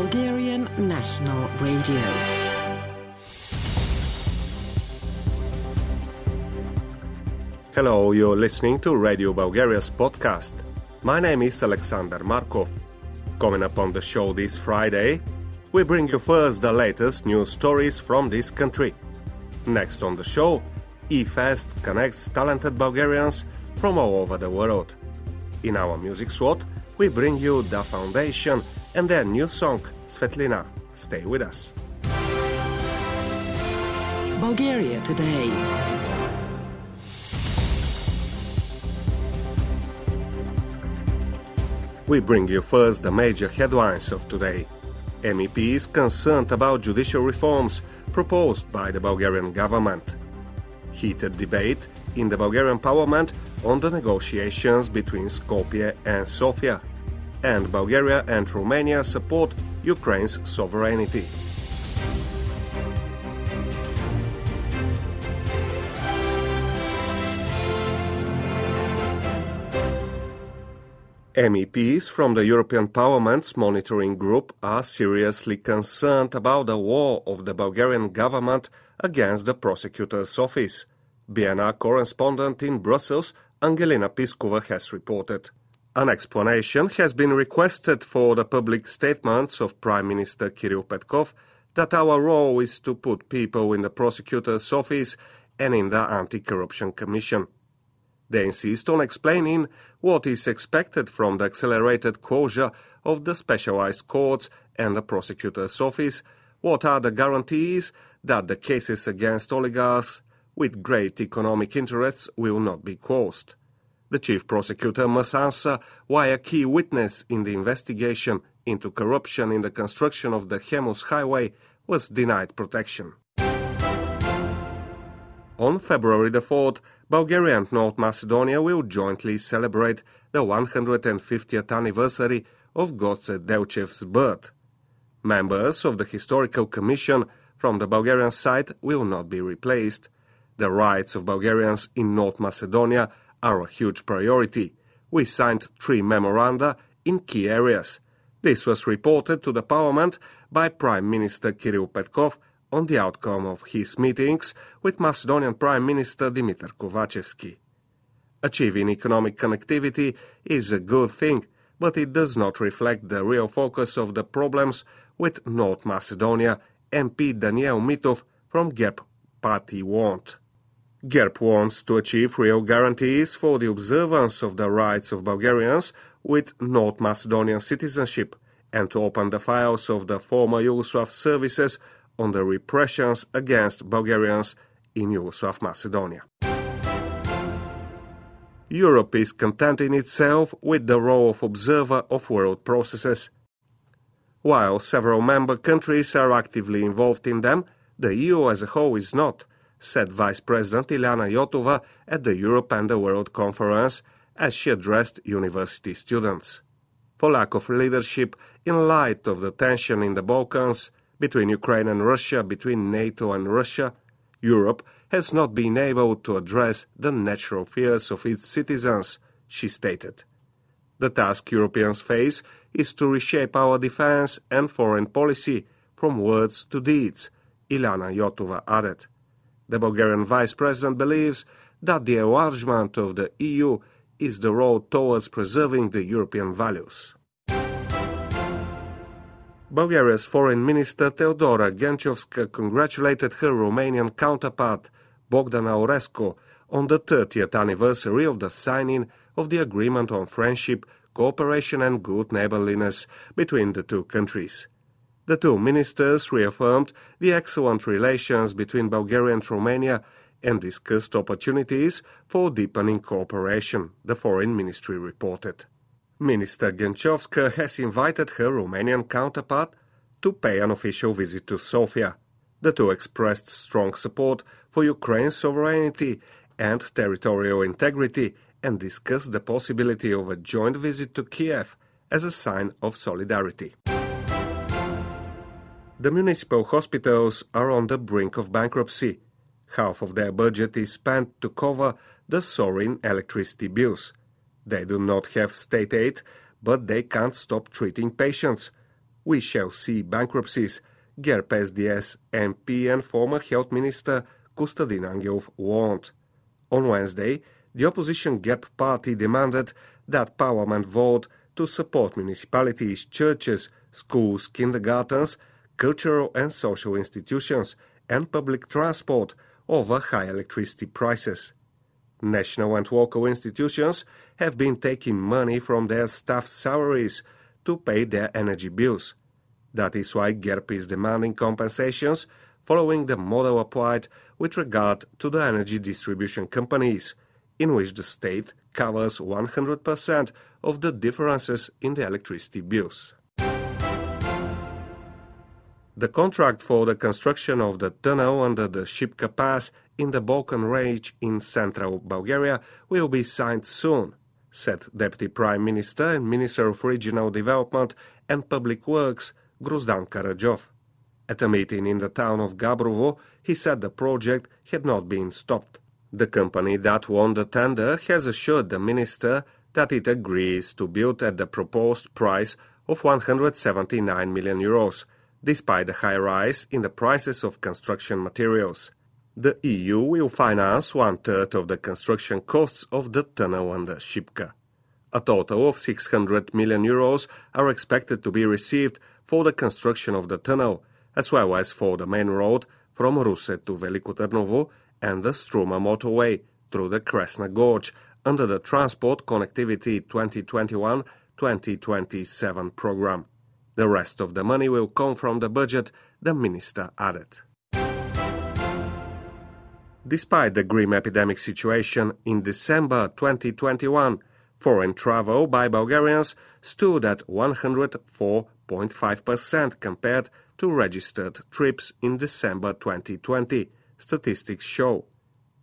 Bulgarian National Radio. Hello, you're listening to Radio Bulgaria's podcast. My name is Alexander Markov. Coming up on the show this Friday, we bring you first the latest news stories from this country. Next on the show, eFest connects talented Bulgarians from all over the world. In our music slot, we bring you Da Foundation and their new song, Svetlina. Stay with us. Bulgaria Today. We bring you first the major headlines of today. MEP is concerned about judicial reforms proposed by the Bulgarian government. Heated debate in the Bulgarian parliament on the negotiations between Skopje and Sofia. And Bulgaria and Romania support Ukraine's sovereignty. MEPs from the European Parliament's monitoring group are seriously concerned about the war of the Bulgarian government against the prosecutor's office. BNR correspondent in Brussels, Angelina Piskova, has reported. An explanation has been requested for the public statements of Prime Minister Kirill Petkov that our role is to put people in the prosecutor's office and in the Anti Corruption Commission. They insist on explaining what is expected from the accelerated closure of the specialized courts and the prosecutor's office, what are the guarantees that the cases against oligarchs with great economic interests will not be closed. The chief prosecutor must answer why a key witness in the investigation into corruption in the construction of the Hemus Highway was denied protection. On February the 4th, Bulgaria and North Macedonia will jointly celebrate the 150th anniversary of Goce Delchev's birth. Members of the Historical Commission from the Bulgarian side will not be replaced. The rights of Bulgarians in North Macedonia are a huge priority. We signed three memoranda in key areas. This was reported to the Parliament by Prime Minister Kirill Petkov on the outcome of his meetings with Macedonian Prime Minister Dimitar Kovacevski. Achieving economic connectivity is a good thing, but it does not reflect the real focus of the problems with North Macedonia, MP Daniel Mitov from GERB party want. GERB wants to achieve real guarantees for the observance of the rights of Bulgarians with North Macedonian citizenship and to open the files of the former Yugoslav services on the repressions against Bulgarians in Yugoslav Macedonia. Europe is contenting itself with the role of observer of world processes. While several member countries are actively involved in them, the EU as a whole is not, said Vice President Iliana Yotova at the Europe and the World conference as she addressed university students. For lack of leadership in light of the tension in the Balkans, between Ukraine and Russia, between NATO and Russia, Europe has not been able to address the natural fears of its citizens, she stated. The task Europeans face is to reshape our defense and foreign policy from words to deeds, Iliana Yotova added. The Bulgarian vice president believes that the enlargement of the EU is the road towards preserving the European values. Bulgaria's Foreign Minister Teodora Genchovska congratulated her Romanian counterpart Bogdan Aurescu on the 30th anniversary of the signing of the Agreement on Friendship, Cooperation and Good Neighborliness between the two countries. The two ministers reaffirmed the excellent relations between Bulgaria and Romania and discussed opportunities for deepening cooperation, the Foreign Ministry reported. Minister Genchovska has invited her Romanian counterpart to pay an official visit to Sofia. The two expressed strong support for Ukraine's sovereignty and territorial integrity and discussed the possibility of a joint visit to Kiev as a sign of solidarity. The municipal hospitals are on the brink of bankruptcy. Half of their budget is spent to cover the soaring electricity bills. They do not have state aid, but they can't stop treating patients. we shall see bankruptcies, GERB SDS MP and former Health Minister Kostadin Angelov warned. On Wednesday, the opposition GERB party demanded that Parliament vote to support municipalities, churches, schools, kindergartens, cultural and social institutions, and public transport over high electricity prices. National and local institutions have been taking money from their staff's salaries to pay their energy bills. That is why GERB is demanding compensations following the model applied with regard to the energy distribution companies, in which the state covers 100% of the differences in the electricity bills. The contract for the construction of the tunnel under the Shipka Pass in the Balkan range in central Bulgaria will be signed soon, said Deputy Prime Minister and Minister of Regional Development and Public Works Grozdan Karadzhov. At a meeting in the town of Gabrovo, he said the project had not been stopped. The company that won the tender has assured the minister that it agrees to build at the proposed price of 179 million euros, despite the high rise in the prices of construction materials. The EU will finance one third of the construction costs of the tunnel under Shipka. A total of 600 million euros are expected to be received for the construction of the tunnel, as well as for the main road from Russe to Veliko Trnovo and the Struma motorway through the Kresna Gorge under the Transport Connectivity 2021-2027 program. The rest of the money will come from the budget, the minister added. Despite the grim epidemic situation in December 2021, foreign travel by Bulgarians stood at 104.5% compared to registered trips in December 2020, statistics show.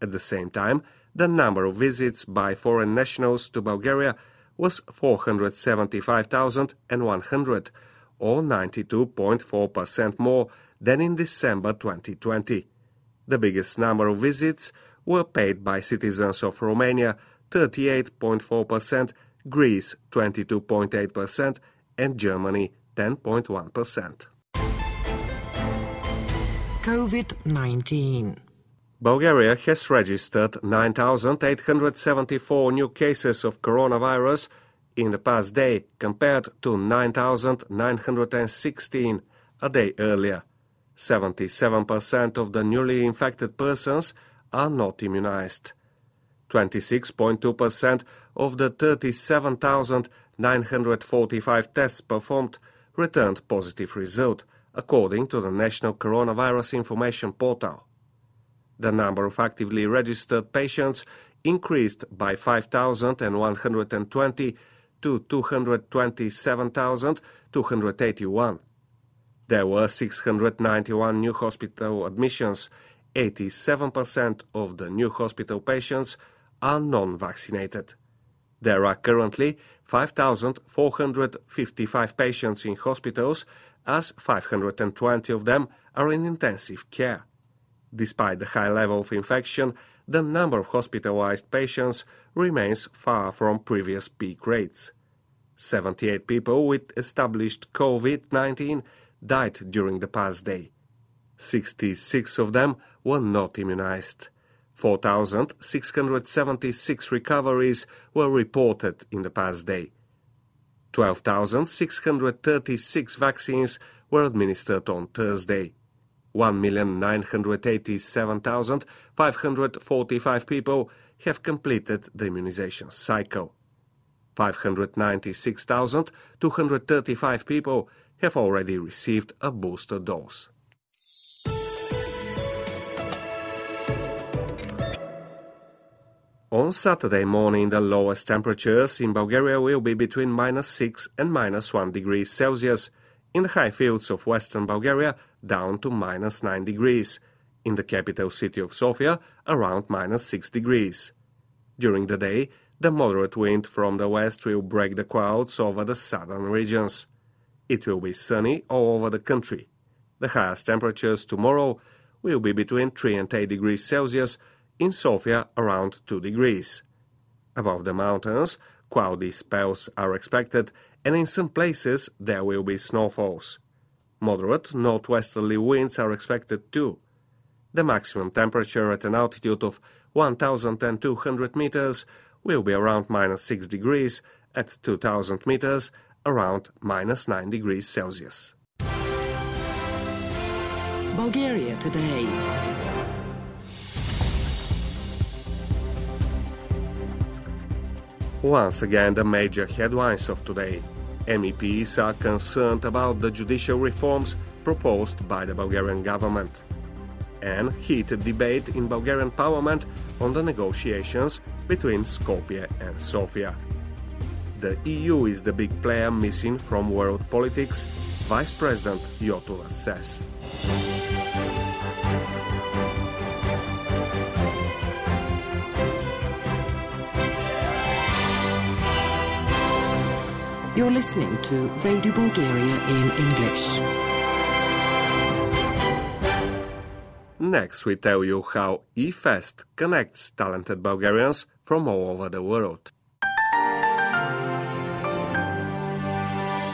At the same time, the number of visits by foreign nationals to Bulgaria was 475,100, or 92.4% more than in December 2020. The biggest number of visits were paid by citizens of Romania, 38.4%, Greece, 22.8%, and Germany, 10.1%. COVID 19. Bulgaria has registered 9,874 new cases of coronavirus in the past day compared to 9,916 a day earlier. 77% of the newly infected persons are not immunized. 26.2% of the 37,945 tests performed returned positive result, according to the National Coronavirus Information Portal. The number of actively registered patients increased by 5,120 to 227,281. There were 691 new hospital admissions. 87% of the new hospital patients are non vaccinated. There are currently 5,455 patients in hospitals, as 520 of them are in intensive care. Despite the high level of infection, the number of hospitalized patients remains far from previous peak rates. 78 people with established COVID 19 died during the past day. 66 of them were not immunized. 4,676 recoveries were reported in the past day. 12,636 vaccines were administered on Thursday. 1,987,545 people have completed the immunization cycle. 596,235 people have already received a booster dose. On Saturday morning, the lowest temperatures in Bulgaria will be between minus 6 and minus 1 degrees Celsius. In the high fields of western Bulgaria, down to minus 9 degrees. In the capital city of Sofia, around minus 6 degrees. During the day, the moderate wind from the west will break the clouds over the southern regions. It will be sunny all over the country. The highest temperatures tomorrow will be between 3 and 8 degrees Celsius, in Sofia around 2 degrees. Above the mountains, Cloudy spells are expected, and in some places there will be snowfalls. Moderate northwesterly winds are expected too. The maximum temperature at an altitude of 1,200 meters will be around minus 6 degrees, at 2,000 meters, around minus 9 degrees Celsius. Bulgaria today. Once again, the major headlines of today. MEPs are concerned about the judicial reforms proposed by the Bulgarian government. And heated debate in Bulgarian parliament on the negotiations between Skopje and Sofia. The EU is the big player missing from world politics, Vice President Yotova says. You're listening to Radio Bulgaria in English. Next, we tell you how eFest connects talented Bulgarians from all over the world.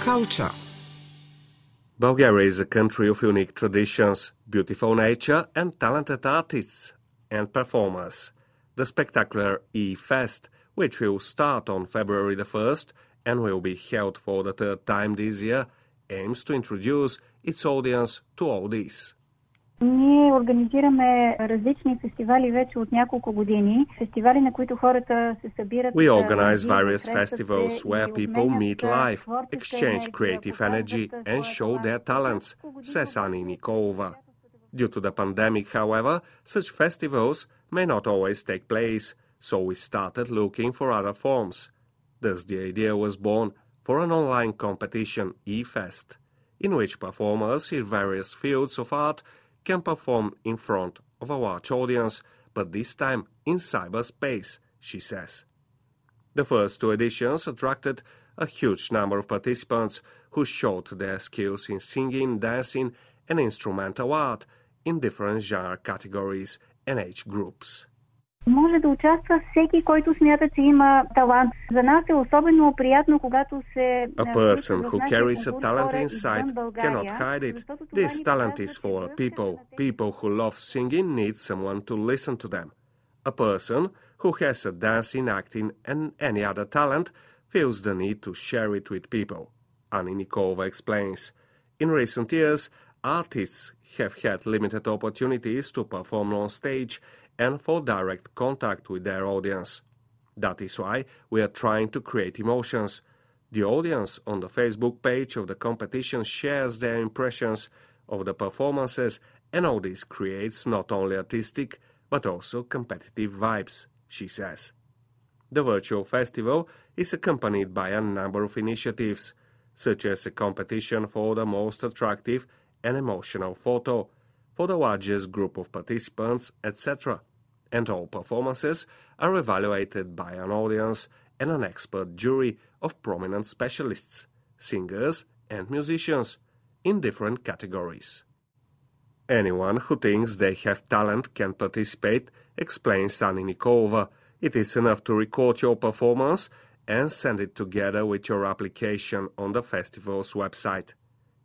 Culture. Bulgaria is a country of unique traditions, beautiful nature, and talented artists and performers. The spectacular E-Fest, which will start on February the 1st and will be held for the third time this year, aims to introduce its audience to all this. Ние организираме различни фестивали вече от няколко години. Фестивали, на които хората се събират. We organize various festivals where people meet live, exchange creative energy and show their talents, says Ani Nikolova. Due to the pandemic, however, such festivals may not always take place, so we started looking for other forms. Thus, the idea was born for an online competition, eFest, in which performers in various fields of art can perform in front of a large audience, but this time in cyberspace, she says. The first two editions attracted a huge number of participants who showed their skills in singing, dancing, and instrumental art in different genre categories and age groups може да участва всеки, който смята, че има талант. За нас е особено приятно, когато се... A person who carries a talent inside cannot hide it. This talent is for people. People who love singing need someone to listen to them. A person who has a dancing, acting and any other talent feels the need to share it with people. Ani Nikova explains. In recent years, artists have had limited opportunities to perform on stage – and for direct contact with their audience. That is why we are trying to create emotions. The audience on the Facebook page of the competition shares their impressions of the performances, and all this creates not only artistic but also competitive vibes, she says. The virtual festival is accompanied by a number of initiatives, such as a competition for the most attractive and emotional photo, for the largest group of participants, etc and all performances are evaluated by an audience and an expert jury of prominent specialists, singers, and musicians in different categories. Anyone who thinks they have talent can participate, explains Ani Nikova. It is enough to record your performance and send it together with your application on the festival's website.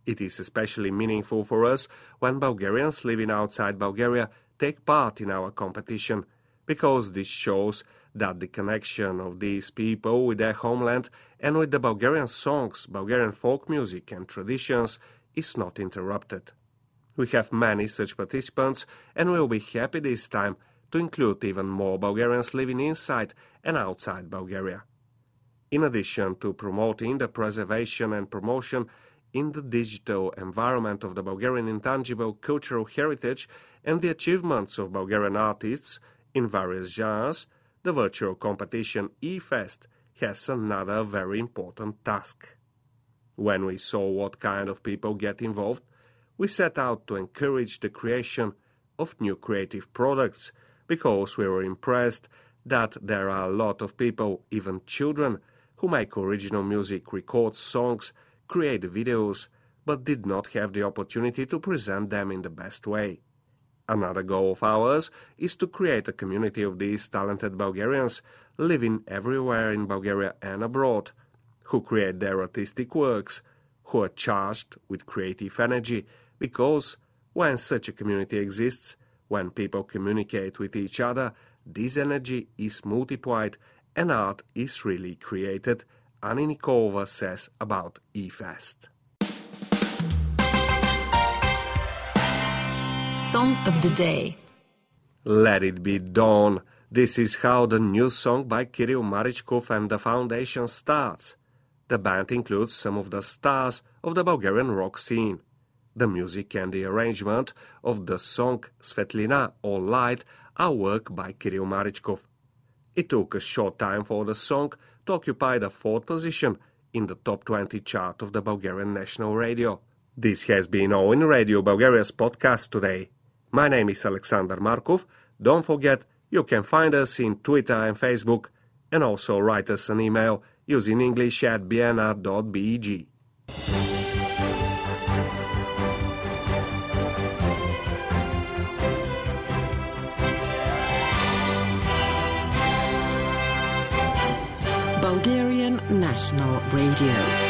It is especially meaningful for us when Bulgarians living outside Bulgaria take part in our competition because this shows that the connection of these people with their homeland and with the Bulgarian songs, Bulgarian folk music and traditions is not interrupted. We have many such participants and we will be happy this time to include even more Bulgarians living inside and outside Bulgaria. In addition to promoting the preservation and promotion in the digital environment of the Bulgarian intangible cultural heritage and the achievements of Bulgarian artists in various genres, the virtual competition eFest has another very important task. When we saw what kind of people get involved, we set out to encourage the creation of new creative products because we were impressed that there are a lot of people, even children, who make original music, record songs, create videos, but did not have the opportunity to present them in the best way. Another goal of ours is to create a community of these talented Bulgarians living everywhere in Bulgaria and abroad, who create their artistic works, who are charged with creative energy, because when such a community exists, when people communicate with each other, this energy is multiplied and art is really created, Ani Nikolova says about eFest. Song of the Day Let It Be Dawn. This is how the new song by Kirill Marichkov and the Foundation starts. The band includes some of the stars of the Bulgarian rock scene. The music and the arrangement of the song Svetlina or Light are work by Kirill Marichkov. It took a short time for the song to occupy the fourth position in the top 20 chart of the Bulgarian national radio. This has been all in Radio Bulgaria's podcast today. My name is Alexander Markov. Don't forget, you can find us in Twitter and Facebook, and also write us an email using English at bnr.beg. Bulgarian National Radio.